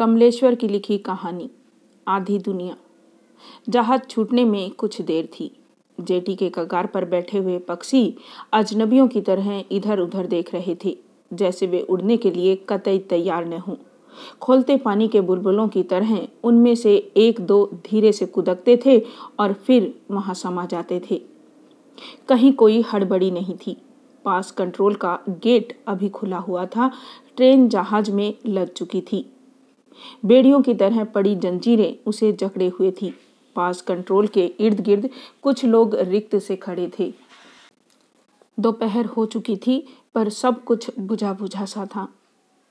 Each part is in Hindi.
कमलेश्वर की लिखी कहानी, आधी दुनिया। जहाज़ छूटने में कुछ देर थी। जेटी के कगार पर बैठे हुए पक्षी अजनबियों की तरह इधर उधर देख रहे थे, जैसे वे उड़ने के लिए कतई तैयार न हों। खोलते पानी के बुलबुलों की तरह उनमें से एक दो धीरे से कुदकते थे और फिर वहाँ समा जाते थे। कहीं कोई हड़बड़ी नहीं थी। पास कंट्रोल का गेट अभी खुला हुआ था। ट्रेन जहाज़ में लग चुकी थी। बेड़ियों की तरह पड़ी जंजीरें उसे जकड़े हुए थी। पास कंट्रोल के इर्द गिर्द कुछ लोग रिक्त से खड़े थे। दोपहर हो चुकी थी, पर सब कुछ बुझा बुझा सा था।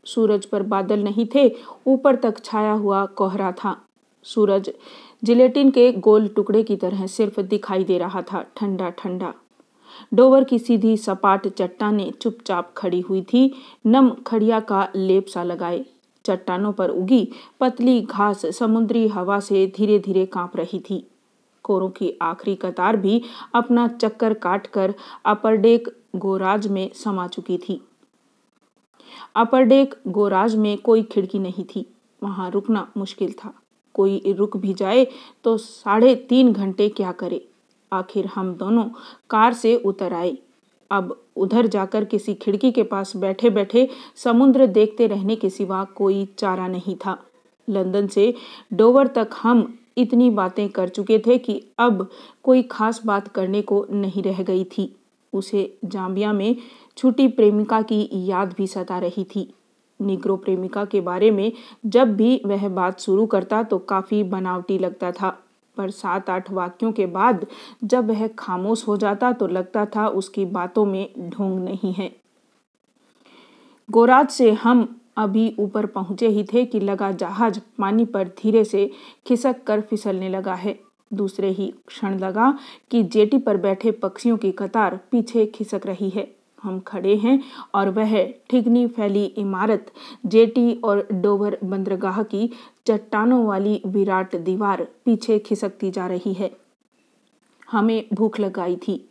सूरज पर बादल नहीं थे, ऊपर तक छाया हुआ कोहरा था। सूरज जिलेटिन के गोल टुकड़े की तरह सिर्फ़ दिखाई दे रहा था ठंडा ठंडा डोवर की सीधी सपाट चट्टाने चुपचाप खड़ी हुई थी, नम खड़िया का लेप सा लगाए। चट्टानों पर उगी पतली घास समुद्री हवा से धीरे धीरे काँप रही थी। कोरों की आखिरी कतार भी अपना चक्कर काटकर अपरडेक गोराज में समा चुकी थी। अपरडेक गोराज में कोई खिड़की नहीं थी, वहाँ रुकना मुश्किल था। कोई रुक भी जाए तो साढ़े तीन घंटे क्या करे? आखिर हम दोनों कार से उतर आए। अब उधर जाकर किसी खिड़की के पास बैठे बैठे समुद्र देखते रहने के सिवा कोई चारा नहीं था। लंदन से डोवर तक हम इतनी बातें कर चुके थे कि अब कोई खास बात करने को नहीं रह गई थी। उसे जाम्बिया में छुट्टी प्रेमिका की याद भी सता रही थी। निग्रो प्रेमिका के बारे में जब भी वह बात शुरू करता तो काफ़ी बनावटी लगता था। पर सात आठ वाक्यों के बाद जब वह खामोश हो जाता तो लगता था उसकी बातों में ढोंग नहीं है। गोराज से हम अभी ऊपर पहुँचे ही थे कि लगा जहाज़ पानी पर धीरे से खिसक कर फिसलने लगा है। दूसरे ही क्षण लगा कि जेटी पर बैठे पक्षियों की कतार पीछे खिसक रही है। हम खड़े हैं और वह ठिगनी फैली इमारत, जेटी और डोवर बंदरगाह की चट्टानों वाली विराट दीवार पीछे खिसकती जा रही है। हमें भूख लगाई थी।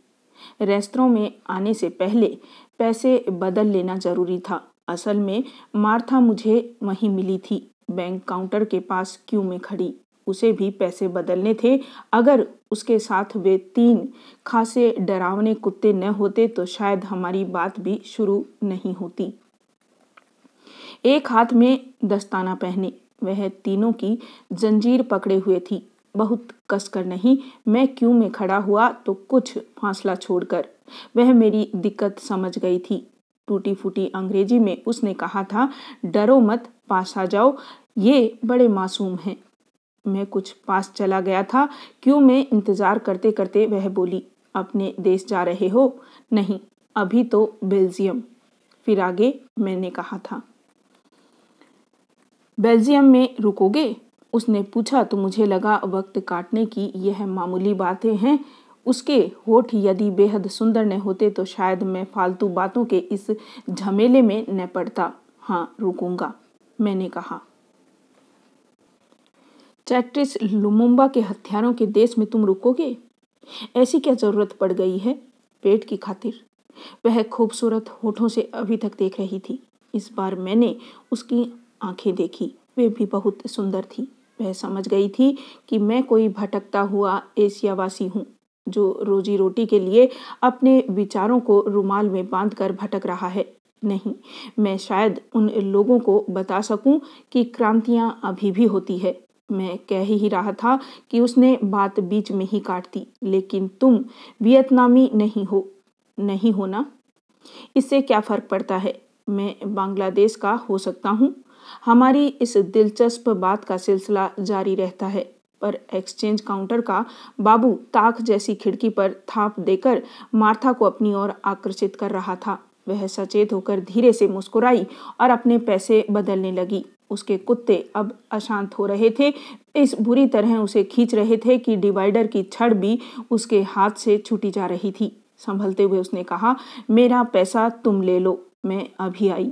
रेस्तरों में आने से पहले पैसे बदल लेना ज़रूरी था। असल में मार्था मुझे, वहीं मिली थी। बैंक काउंटर के पास क्यू में खड़ी? उसे भी पैसे बदलने थे। अगर उसके साथ वे तीन खासे डरावने कुत्ते न होते तो शायद हमारी बात भी शुरू नहीं होती। एक हाथ में दस्ताना पहने, वह तीनों की जंजीर पकड़े हुए थी। बहुत कसकर नहीं, मैं क्यों में खड़ा हुआ तो कुछ फासला छोड़कर। वह मेरी दिक्कत समझ गई थी। टूटी फूटी अंग्रेज़ी में उसने कहा था, डरो मत, पास आ जाओ। ये बड़े मासूम हैं। मैं कुछ पास चला गया था। क्यों मैं इंतज़ार करते करते वह बोली, अपने देश जा रहे हो? नहीं, अभी तो बेल्जियम। फिर आगे मैंने कहा था। बेल्जियम में रुकोगे? उसने पूछा तो मुझे लगा वक्त काटने की यह मामूली बातें हैं। उसके होठ यदि बेहद सुंदर न होते तो शायद मैं फालतू बातों के इस झमेले में न पड़ता। हाँ रुकूँगा, मैंने कहा। चैट्रिस लुमुम्बा के हथियारों के देश में तुम रुकोगे? ऐसी क्या ज़रूरत पड़ गई है पेट की खातिर? वह खूबसूरत होठों से अभी तक देख रही थी। इस बार मैंने उसकी आँखें देखी। वे भी बहुत सुंदर थी। वह समझ गई थी कि मैं कोई भटकता हुआ एशियावासी हूँ, जो रोजी रोटी के लिए अपने विचारों को रुमाल में बांधकर भटक रहा है। नहीं, मैं शायद उन लोगों को बता सकूँ कि क्रांतियाँ अभी भी होती है। मैं कह ही रहा था कि उसने बात बीच में ही काट दी। लेकिन तुम वियतनामी नहीं हो नहीं हो ना? इससे क्या फ़र्क पड़ता है? मैं बांग्लादेश का हो सकता हूँ। हमारी इस दिलचस्प बात का सिलसिला जारी रहता है, पर एक्सचेंज काउंटर का बाबू ताक जैसी खिड़की पर थाप देकर मार्था को अपनी ओर आकर्षित कर रहा था। वह सचेत होकर धीरे से मुस्कुराई और अपने पैसे बदलने लगी। उसके कुत्ते अब अशांत हो रहे थे। इस बुरी तरह उसे खींच रहे थे कि डिवाइडर की छड़ भी उसके हाथ से छूटी जा रही थी। संभलते हुए उसने कहा, मेरा पैसा तुम ले लो, मैं अभी आई।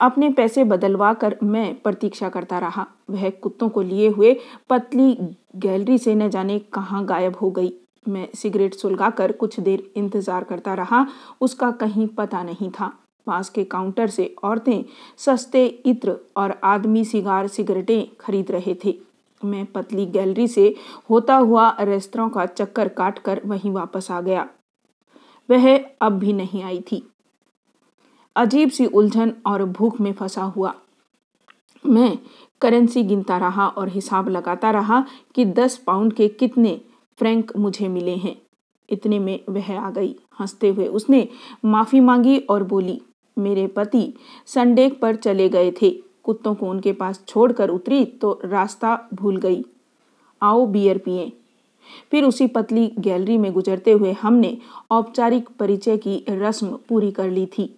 अपने पैसे बदलवा कर मैं प्रतीक्षा करता रहा। वह कुत्तों को लिए हुए पतली गैलरी से न जाने कहाँ गायब हो गई। मैं सिगरेट सुलगाकर कुछ देर इंतज़ार करता रहा, उसका कहीं पता नहीं था। पास के काउंटर से औरतें सस्ते इत्र और आदमी सिगार सिगरेटें खरीद रहे थे। मैं पतली गैलरी से होता हुआ रेस्तरां का चक्कर काट कर वहीं वापस आ गया। वह अब भी नहीं आई थी। अजीब सी उलझन और भूख में फंसा हुआ। मैं करेंसी गिनता रहा और हिसाब लगाता रहा कि दस पाउंड के कितने फ्रैंक मुझे मिले हैं। इतने में वह आ गई। हँसते हुए उसने माफ़ी मांगी और बोली मेरे पति संडे पर चले गए थे। कुत्तों को उनके पास छोड़कर उतरी तो रास्ता भूल गई। आओ बियर पिए। फिर उसी पतली गैलरी में गुजरते हुए हमने औपचारिक परिचय की रस्म पूरी कर ली थी।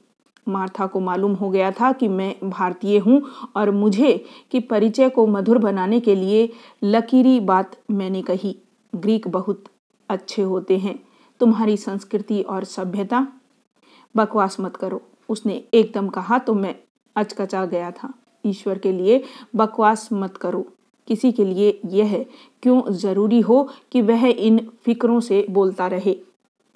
मार्था को मालूम हो गया था कि मैं भारतीय हूँ और मुझे कि परिचय को मधुर बनाने के लिए लकीरी बात मैंने कही। ग्रीक बहुत अच्छे होते हैं। तुम्हारी संस्कृति और सभ्यता बकवास मत करो। उसने एकदम कहा तो मैं अचकचा गया था। ईश्वर के लिए बकवास मत करो। किसी के लिए यह क्यों ज़रूरी हो कि वह इन फिक्रों से बोलता रहे?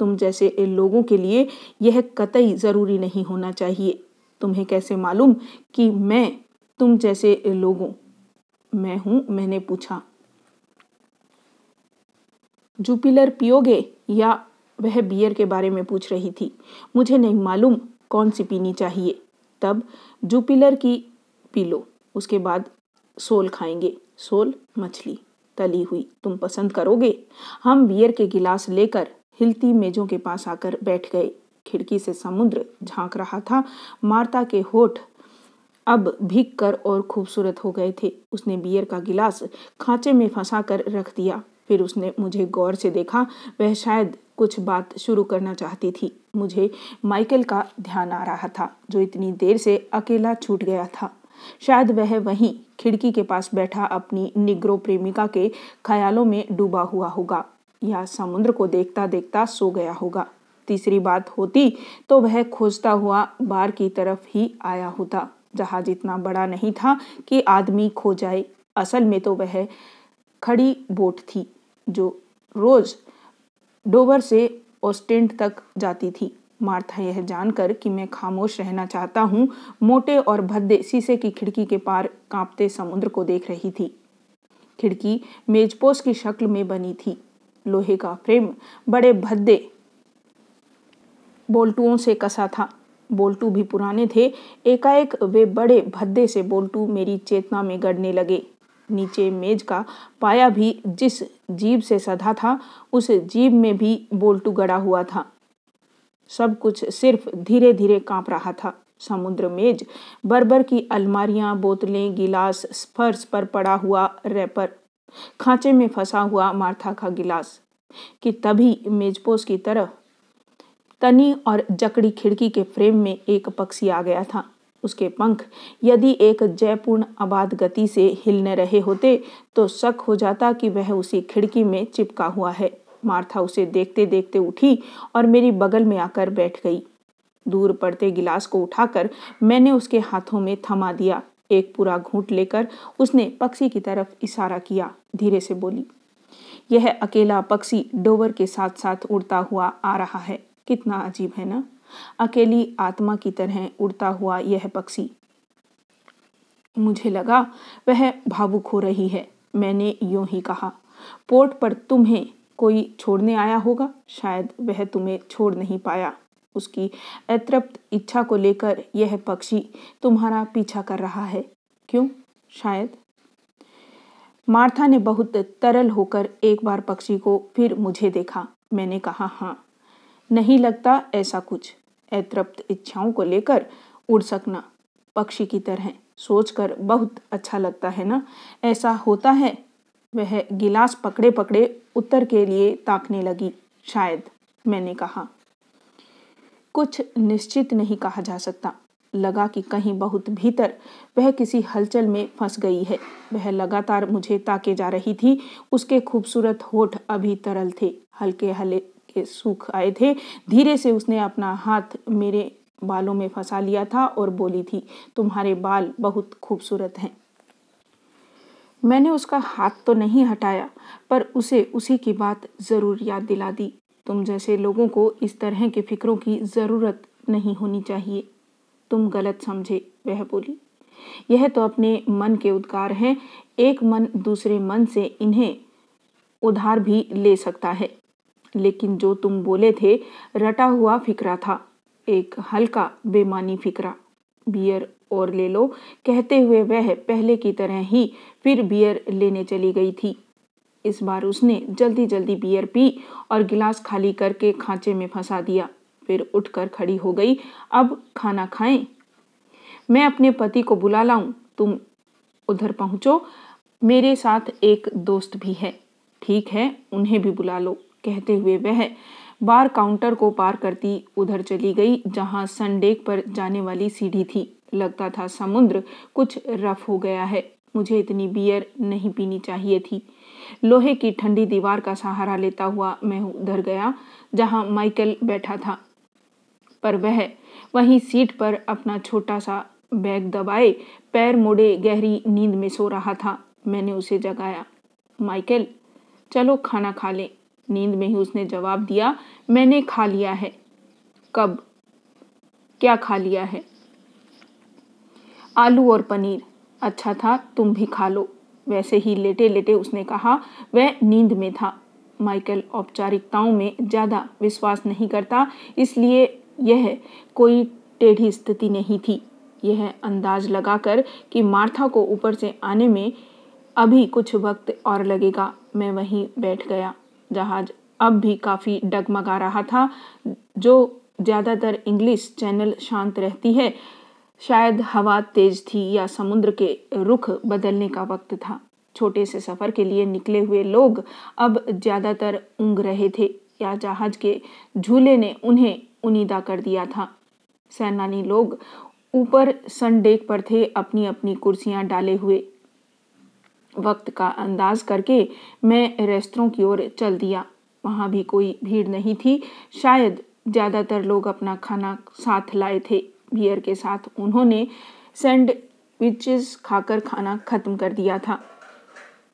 तुम जैसे लोगों के लिए यह कतई ज़रूरी नहीं होना चाहिए। तुम्हें कैसे मालूम कि मैं तुम जैसे लोगों मैं हूँ, मैंने पूछा। जुपिलर पियोगे या वह बियर के बारे में पूछ रही थी, मुझे नहीं मालूम कौन सी पीनी चाहिए तब जुपिलर की, पी लो, उसके बाद सोल खाएँगे सोल मछली तली हुई, तुम पसंद करोगे हम बियर के गिलास लेकर हिलती मेजों के पास आकर बैठ गए। खिड़की से समुद्र झाँक रहा था। मार्ता के होठ अब भीग कर और खूबसूरत हो गए थे। उसने बियर का गिलास खांचे में फंसा कर रख दिया। फिर उसने मुझे गौर से देखा। वह शायद कुछ बात शुरू करना चाहती थी। मुझे माइकल का ध्यान आ रहा था, जो इतनी देर से अकेला छूट गया था। शायद वह वहीं खिड़की के पास बैठा अपनी निग्रो प्रेमिका के ख्यालों में डूबा हुआ होगा, या समुद्र को देखता देखता सो गया होगा। तीसरी बात होती तो वह खोजता हुआ बार की तरफ़ ही आया होता। जहाज़ इतना बड़ा नहीं था कि आदमी खो जाए। असल में तो वह खड़ी बोट थी, जो रोज डोवर से ओस्टेंट तक जाती थी। मार्था यह जानकर कि मैं खामोश रहना चाहता हूँ, मोटे और भद्दे शीशे की खिड़की के पार कांपते समुद्र को देख रही थी। खिड़की मेजपोस की शक्ल में बनी थी। लोहे का फ्रेम बड़े भद्दे बोल्टुओं से कसा था। बोल्टू भी पुराने थे। एकाएक वे बड़े भद्दे से बोल्टू मेरी चेतना में गड़ने लगे। नीचे मेज का पाया भी जिस जीव से सधा था, उस जीव में भी बोल्टू गड़ा हुआ था। सब कुछ सिर्फ़ धीरे धीरे काँप रहा था। समुद्र मेज, बर्बर की अलमारियाँ, बोतलें, गिलास, स्पर्श पर पड़ा हुआ रैपर, खांचे में फंसा हुआ मार्था का गिलास, कि तभी मेजपोस की तरफ़ तनी और जकड़ी खिड़की के फ्रेम में एक पक्षी आ गया था। उसके पंख। यदि एक जयपूर्ण आबाद गति से हिलने रहे होते तो शक हो जाता कि वह उसी खिड़की में चिपका हुआ है। मार्था उसे देखते देखते उठी और मेरी बगल में आकर बैठ गई। दूर पड़ते गिलास को उठाकर मैंने उसके हाथों में थमा दिया। एक पूरा घूंट लेकर उसने पक्षी की तरफ़ इशारा किया। धीरे से बोली, यह अकेला पक्षी डोवर के साथ साथ उड़ता हुआ आ रहा है। कितना अजीब है ना? अकेली आत्मा की तरह उड़ता हुआ यह पक्षी। मुझे लगा, वह भावुक हो रही है। मैंने यूँ ही कहा, पोर्ट पर तुम्हें कोई छोड़ने आया होगा? शायद वह तुम्हें छोड़ नहीं पाया। उसकी अतृप्त इच्छा को लेकर यह पक्षी तुम्हारा पीछा कर रहा है। क्यों? शायद। मार्था ने बहुत तरल होकर एक बार पक्षी को फिर मुझे देखा। मैंने कहा हाँ नहीं लगता ऐसा कुछ। अतृप्त इच्छाओं को लेकर उड़ सकना। पक्षी की तरह सोचकर बहुत अच्छा लगता है ना? ऐसा होता है, वह गिलास पकड़े पकड़े उत्तर के लिए ताकने लगी। शायद, मैंने कहा। कुछ निश्चित नहीं कहा जा सकता। लगा कि कहीं बहुत भीतर वह किसी हलचल में फंस गई है। वह लगातार मुझे ताके जा रही थी। उसके खूबसूरत होठ अभी तरल थे। हल्के हल्के सूख आए थे। धीरे से उसने अपना हाथ मेरे बालों में फंसा लिया था और बोली थी, तुम्हारे बाल बहुत खूबसूरत हैं। मैंने उसका हाथ तो नहीं हटाया, पर उसे उसी की बात ज़रूर याद दिला दी। तुम जैसे लोगों को इस तरह के फिक्रों की ज़रूरत नहीं होनी चाहिए। तुम गलत समझे, वह बोली। यह तो अपने मन के उद्गार हैं। एक मन दूसरे मन से इन्हें उधार भी ले सकता है। लेकिन जो तुम बोले थे, रटा हुआ फिकरा था। एक हल्का, बेमानी फिकरा। बियर और ले लो। कहते हुए वह पहले की तरह ही फिर बियर लेने चली गई थी। इस बार उसने जल्दी जल्दी बियर पी और गिलास खाली करके खांचे में फंसा दिया। फिर उठकर खड़ी हो गई। अब खाना खाएँ? मैं अपने पति को बुला लाऊं। तुम उधर पहुंचो। मेरे साथ एक दोस्त भी है। ठीक है, उन्हें भी बुला लो। कहते हुए वह बार काउंटर को पार करती उधर चली गई, जहाँ सनडेक पर जाने वाली सीढ़ी थी। लगता था समुद्र कुछ रफ हो गया है, मुझे इतनी बियर नहीं पीनी चाहिए थी। लोहे की ठंडी दीवार का सहारा लेता हुआ मैं उधर गया, जहाँ माइकल बैठा था। पर वह वहीं सीट पर अपना छोटा सा बैग दबाए, पैर मोड़े गहरी नींद में सो रहा था। मैंने उसे जगाया, माइकल, चलो खाना खा लें। नींद में ही उसने जवाब दिया, मैंने खा लिया है। कब? क्या खा लिया है? आलू और पनीर। अच्छा था, तुम भी खा लो। वैसे ही लेटे लेटे उसने कहा, वह नींद में था। माइकल औपचारिकताओं में ज़्यादा विश्वास नहीं करता, इसलिए यह कोई टेढ़ी स्थिति नहीं थी। यह अंदाज लगाकर कि मार्था को ऊपर से आने में अभी कुछ वक्त और लगेगा, मैं वहीं बैठ गया। जहाज़ अब भी काफ़ी डगमगा रहा था, जो ज़्यादातर इंग्लिश चैनल शांत रहती है। शायद हवा तेज थी या समुद्र के रुख बदलने का वक्त था। छोटे से सफ़र के लिए निकले हुए लोग अब ज़्यादातर ऊँग रहे थे या जहाज़ के झूले ने उन्हें उनीदा कर दिया था। सैनानी लोग ऊपर सनडेक पर थे अपनी अपनी कुर्सियाँ डाले हुए वक्त का अंदाज करके मैं रेस्तरों की ओर चल दिया। वहाँ भी कोई भीड़ नहीं थी। शायद ज़्यादातर लोग अपना खाना साथ लाए थे। बियर के साथ उन्होंने सैंडविचेस खाकर खाना खत्म कर दिया था।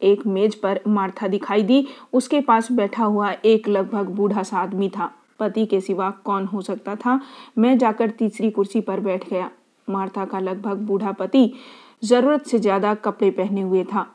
एक मेज पर मार्था दिखाई दी। उसके पास बैठा हुआ एक लगभग बूढ़ा सा आदमी था। पति के सिवा कौन हो सकता था? मैं जाकर तीसरी कुर्सी पर बैठ गया। मार्था का लगभग बूढ़ा पति ज़रूरत से ज़्यादा कपड़े पहने हुए था।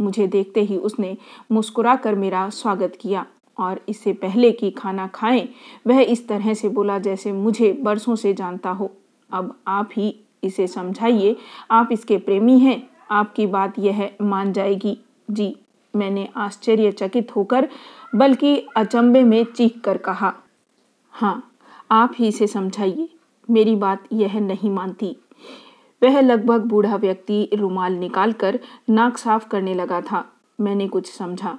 मुझे देखते ही उसने मुस्कुरा कर मेरा स्वागत किया और इससे पहले कि खाना खाएँ, वह इस तरह से बोला जैसे मुझे बरसों से जानता हो। अब आप ही इसे समझाइए, आप इसके प्रेमी हैं, आपकी बात यह मान जाएगी। जी, मैंने आश्चर्यचकित होकर बल्कि अचंबे में चीख कर कहा हाँ आप ही इसे समझाइए, मेरी बात यह नहीं मानती। वह लगभग बूढ़ा व्यक्ति रुमाल निकालकर नाक साफ़ करने लगा था। मैंने कुछ समझा।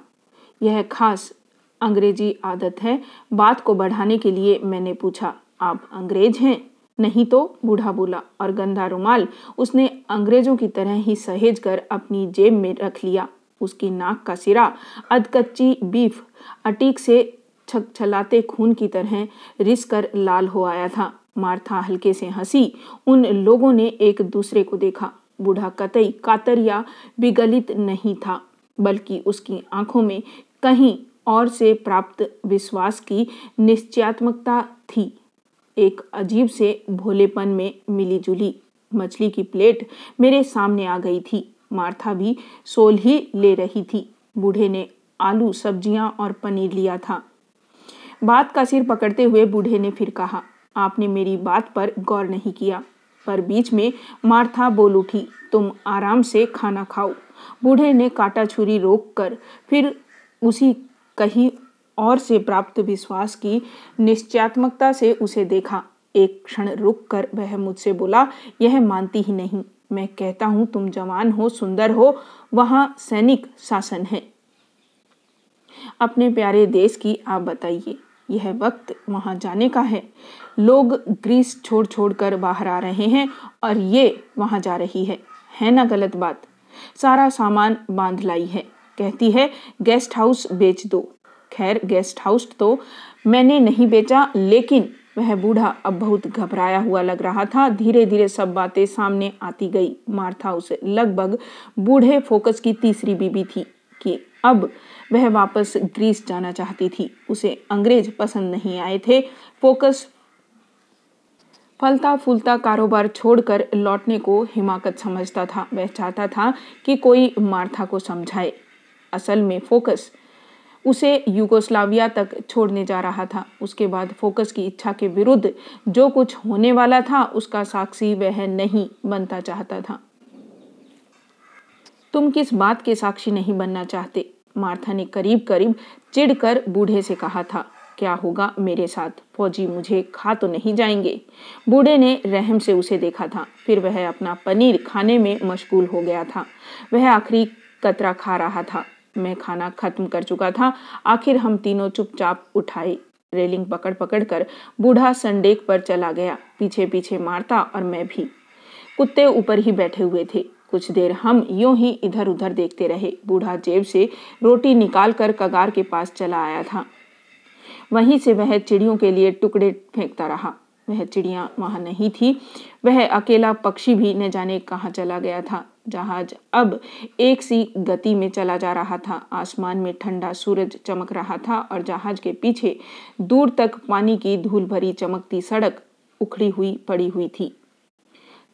यह खास अंग्रेज़ी आदत है। बात को बढ़ाने के लिए मैंने पूछा, आप अंग्रेज़ हैं? नहीं तो बूढ़ा बोला, और गंदा रुमाल? उसने अंग्रेज़ों की तरह ही सहेज कर अपनी जेब में रख लिया। उसकी नाक का सिरा, अधकच्ची बीफ, अटीक से छक छलाते खून की तरह रिस कर लाल हो आया था। मार्था हल्के से हँसी। उन लोगों ने एक दूसरे को देखा। बूढ़ा कतई कातर या विगलित नहीं था, बल्कि उसकी आँखों में कहीं और से प्राप्त विश्वास की निश्चयात्मकता थी। एक अजीब से भोलेपन में मिली जुली मछली की प्लेट मेरे सामने आ गई थी। मार्था भी सोल ही ले रही थी। बूढ़े ने आलू, सब्ज़ियाँ और पनीर लिया था। बात का सिर पकड़ते हुए बूढ़े ने फिर कहा आपने मेरी बात पर गौर नहीं किया। पर बीच में मार्था बोल उठी, तुम आराम से खाना खाओ। बूढ़े ने काटा छुरी रोक कर, फिर उसी कहीं और से प्राप्त विश्वास की निश्चयात्मकता से उसे देखा। एक क्षण रुक कर वह मुझसे बोला, यह मानती ही नहीं। मैं कहता हूँ, तुम जवान हो, सुंदर हो, वहाँ सैनिक शासन है। अपने प्यारे देश की आप बताइए। यह वक्त वहाँ जाने का है। लोग ग्रीस छोड़ छोड़ कर बाहर आ रहे हैं और ये वहाँ जा रही है। है ना गलत बात? सारा सामान बाँध लाई है। कहती है, गेस्ट हाउस बेच दो। खैर, गेस्ट हाउस तो मैंने नहीं बेचा, लेकिन वह बूढ़ा अब बहुत घबराया हुआ लग रहा था। धीरे धीरे सब बातें सामने आती गई। मार्था उसे। लगभग बूढ़े फोकस की तीसरी बीबी थी कि अब वह वापस ग्रीस जाना चाहती थी। उसे अंग्रेज़ पसंद नहीं आए थे। फोकस फलता फूलता कारोबार छोड़कर लौटने को हिमाकत समझता था। वह चाहता था कि कोई मार्था को समझाए। असल में फोकस उसे युगोस्लाविया तक छोड़ने जा रहा था। उसके बाद फोकस की इच्छा के विरुद्ध जो कुछ होने वाला था, उसका साक्षी वह नहीं बनता चाहता था। तुम किस बात के साक्षी नहीं बनना चाहते? मार्था ने करीब करीब चिढ़कर बूढ़े से कहा था, क्या होगा मेरे साथ? फौजी मुझे खा तो नहीं जाएँगे। बूढ़े ने रहम से उसे देखा था, फिर वह अपना पनीर खाने में मशगूल हो गया था। वह आखिरी कतरा खा रहा था। मैं खाना खत्म कर चुका था। आखिर हम तीनों चुपचाप उठाए। रेलिंग पकड़ पकड़ कर बूढ़ा संडेक पर चला गया। पीछे पीछे मारता और मैं भी। कुत्ते ऊपर ही बैठे हुए थे। कुछ देर हम यूँ ही इधर उधर देखते रहे। बूढ़ा जेब से रोटी निकाल कर कगार के पास चला आया था। वहीं से वह चिड़ियों के लिए टुकड़े फेंकता रहा। वह चिड़िया वहाँ नहीं थी। वह अकेला पक्षी भी न जाने कहाँ चला गया था। जहाज़ अब एक सी गति में चला जा रहा था। आसमान में ठंडा सूरज चमक रहा था और जहाज़ के पीछे दूर तक पानी की धूल भरी चमकती सड़क उखड़ी हुई, पड़ी हुई थी।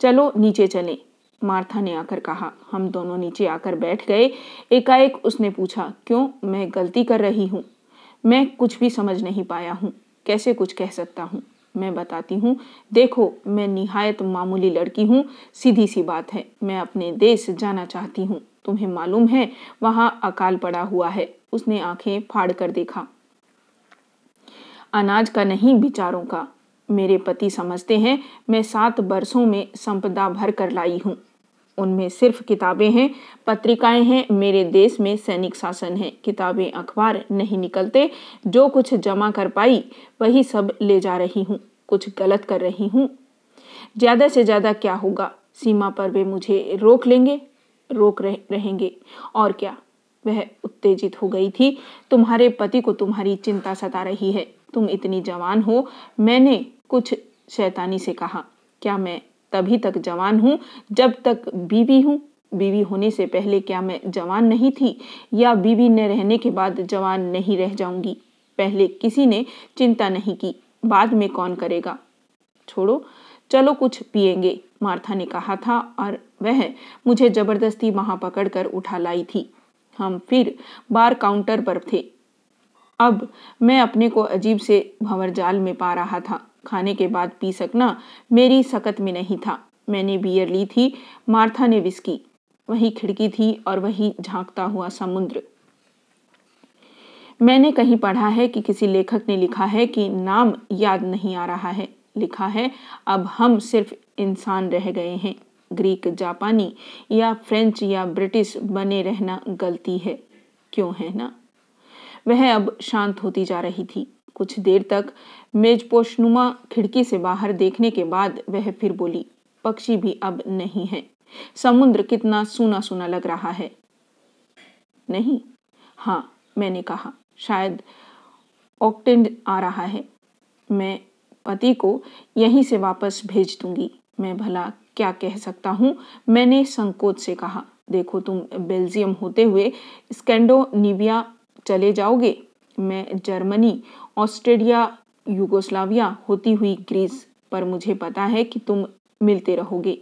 चलो नीचे चलें। मार्था ने आकर कहा, हम दोनों नीचे आकर बैठ गए। एकाएक उसने पूछा, क्यों मैं गलती कर रही हूँ? मैं कुछ भी समझ नहीं पाया हूँ। कैसे कुछ कह सकता हूँ? मैं बताती हूँ, देखो, मैं निहायत मामूली लड़की हूँ। सीधी सी बात है, मैं अपने देश जाना चाहती हूँ। तुम्हें मालूम है, वहाँ अकाल पड़ा हुआ है। उसने आँखें फाड़ कर देखा। अनाज का नहीं बिचारों का। मेरे पति समझते हैं मैं सात बरसों में संपदा भर कर लाई हूँ। उनमें सिर्फ़ किताबें हैं पत्रिकाएँ हैं मेरे देश में सैनिक शासन है। किताबें अखबार नहीं निकलते जो कुछ जमा कर पाई वही सब ले जा रही हूँ कुछ गलत कर रही हूँ। ज़्यादा से ज़्यादा क्या होगा? सीमा पर वे मुझे रोक लेंगे? रोक रह, रहेंगे? और क्या? वह उत्तेजित हो गई थी तुम्हारे पति को तुम्हारी चिंता सता रही है। तुम इतनी जवान हो मैंने कुछ शैतानी से कहा, क्या मैं तभी तक जवान हूँ जब तक बीवी हूँ? बीवी होने से पहले क्या मैं जवान नहीं थी? या बीवी न रहने के बाद जवान नहीं रह जाऊँगी? पहले किसी ने चिंता नहीं की, बाद में कौन करेगा? छोड़ो, चलो कुछ पिएँगे मार्था ने कहा था और वह मुझे ज़बरदस्ती वहाँ पकड़कर उठा लाई थी। हम फिर बार काउंटर पर थे। अब मैं अपने को अजीब से भंवर जाल में पा रहा था। खाने के बाद पी सकना, मेरी सकत में नहीं था। मैंने बियर ली थी, मार्था ने विस्की वही खिड़की थी और वही झांकता हुआ समुद्र। मैंने कहीं पढ़ा है कि किसी लेखक ने लिखा है कि नाम याद नहीं आ रहा है। लिखा है, अब हम सिर्फ़ इंसान रह गए हैं। ग्रीक, जापानी या फ्रेंच या ब्रिटिश बने रहना गलती है। क्यों है ना? वह अब शांत होती जा रही थी। कुछ देर तक मेजपोशनुमा खिड़की से बाहर देखने के बाद वह फिर बोली, पक्षी भी अब नहीं है। समुद्र कितना सुना सुना लग रहा है। नहीं हाँ मैंने कहा, शायद ऑक्टेंड आ रहा है। मैं पति को यहीं से वापस भेज दूँगी। मैं भला क्या कह सकता हूँ? मैंने संकोच से कहा, देखो तुम बेल्जियम होते हुए स्कैंडोनिविया चले जाओगे। मैं जर्मनी, ऑस्ट्रेलिया युगोस्लाविया होती हुई ग्रीस, पर मुझे पता है कि तुम मिलते रहोगे।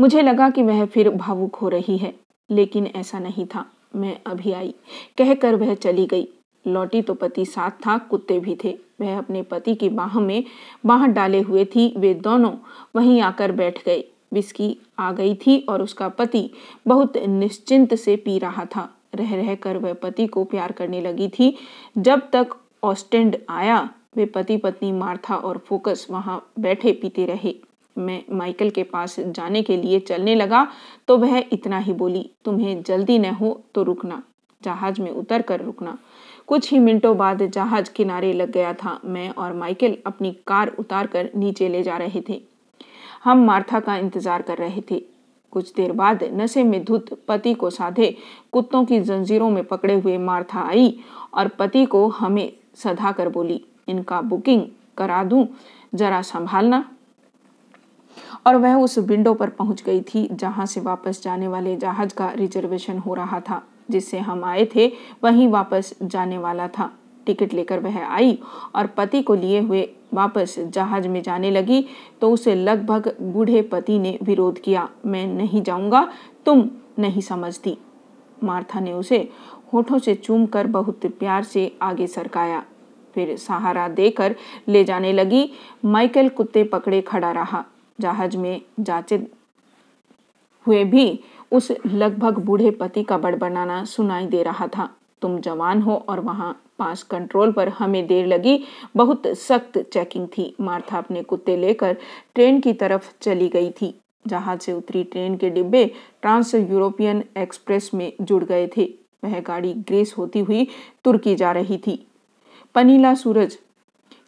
मुझे लगा कि वह फिर भावुक हो रही है, लेकिन ऐसा नहीं था। मैं अभी आई, कहकर वह चली गई। लौटी तो पति साथ था, कुत्ते भी थे। वह अपने पति की बाह में बाह डाले हुए थी। वे दोनों वहीं आकर बैठ गए। विस्की आ गई थी और उसका पति बहुत निश्चिंत से पी रहा था। रह रह कर वह पति को प्यार करने लगी थी, जब तक ऑस्टेंड आया, वे पति पत्नी मार्था और फोकस वहाँ बैठे पीते रहे। मैं माइकल के पास जाने के लिए चलने लगा तो वह इतना ही बोली, तुम्हें जल्दी न हो तो रुकना, जहाज़ में उतर कर रुकना। कुछ ही मिनटों बाद जहाज़ किनारे लग गया था। मैं और माइकल अपनी कार उतार कर नीचे ले जा रहे थे। हम मार्था का इंतज़ार कर रहे थे। कुछ देर बाद नशे में धुत पति को साधे कुत्तों की जंजीरों में पकड़े हुए मार्था आई और पति को हमें सधा कर बोली, इनका बुकिंग करा दूँ, जरा संभालना। और वह उस विंडो पर पहुँच गई थी, जहाँ से वापस जाने वाले जहाज़ का रिजर्वेशन हो रहा था, जिससे हम आए थे, वहीं वापस जाने वाला था। टिकट लेकर वह आई और पति को लिए हुए वापस जहाज़ में जाने लगी तो उसे लगभग बूढ़े पति ने विरोध किया, मैं नहीं जाऊँगा, तुम नहीं समझती। मार्था ने उसे होठों से चूम कर बहुत प्यार से आगे सरकाया। फिर सहारा देकर ले जाने लगी। माइकल कुत्ते पकड़े खड़ा रहा। जहाज़ में जाचे हुए भी उस लगभग बूढ़े पति का बड़बड़ाना सुनाई दे रहा था। तुम जवान हो और वहाँ पास कंट्रोल पर हमें देर लगी। बहुत सख्त चेकिंग थी। मार्था अपने कुत्ते लेकर ट्रेन की तरफ़ चली गई थी। जहाज़ से उतरी ट्रेन के डिब्बे ट्रांस यूरोपियन एक्सप्रेस में जुड़ गए थे। वह गाड़ी ग्रेस होती हुई तुर्की जा रही थी। पनीला सूरज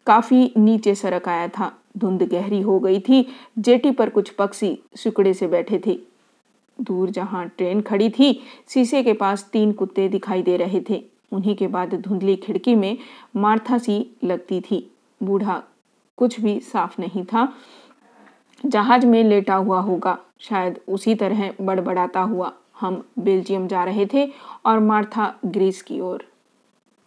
काफ़ी नीचे सरक आया था। धुंध गहरी हो गई थी। जेटी पर कुछ पक्षी सुकड़े से बैठे थे। दूर जहाँ ट्रेन खड़ी थी, शीशे के पास तीन कुत्ते दिखाई दे रहे थे। उन्हीं के बाद धुंधली खिड़की में मार्था सी लगती थी। बूढ़ा कुछ भी साफ़ नहीं था। जहाज़ में लेटा हुआ होगा। शायद उसी तरह बड़बड़ाता हुआ। हम बेल्जियम जा रहे थे और मार्था ग्रीस की ओर।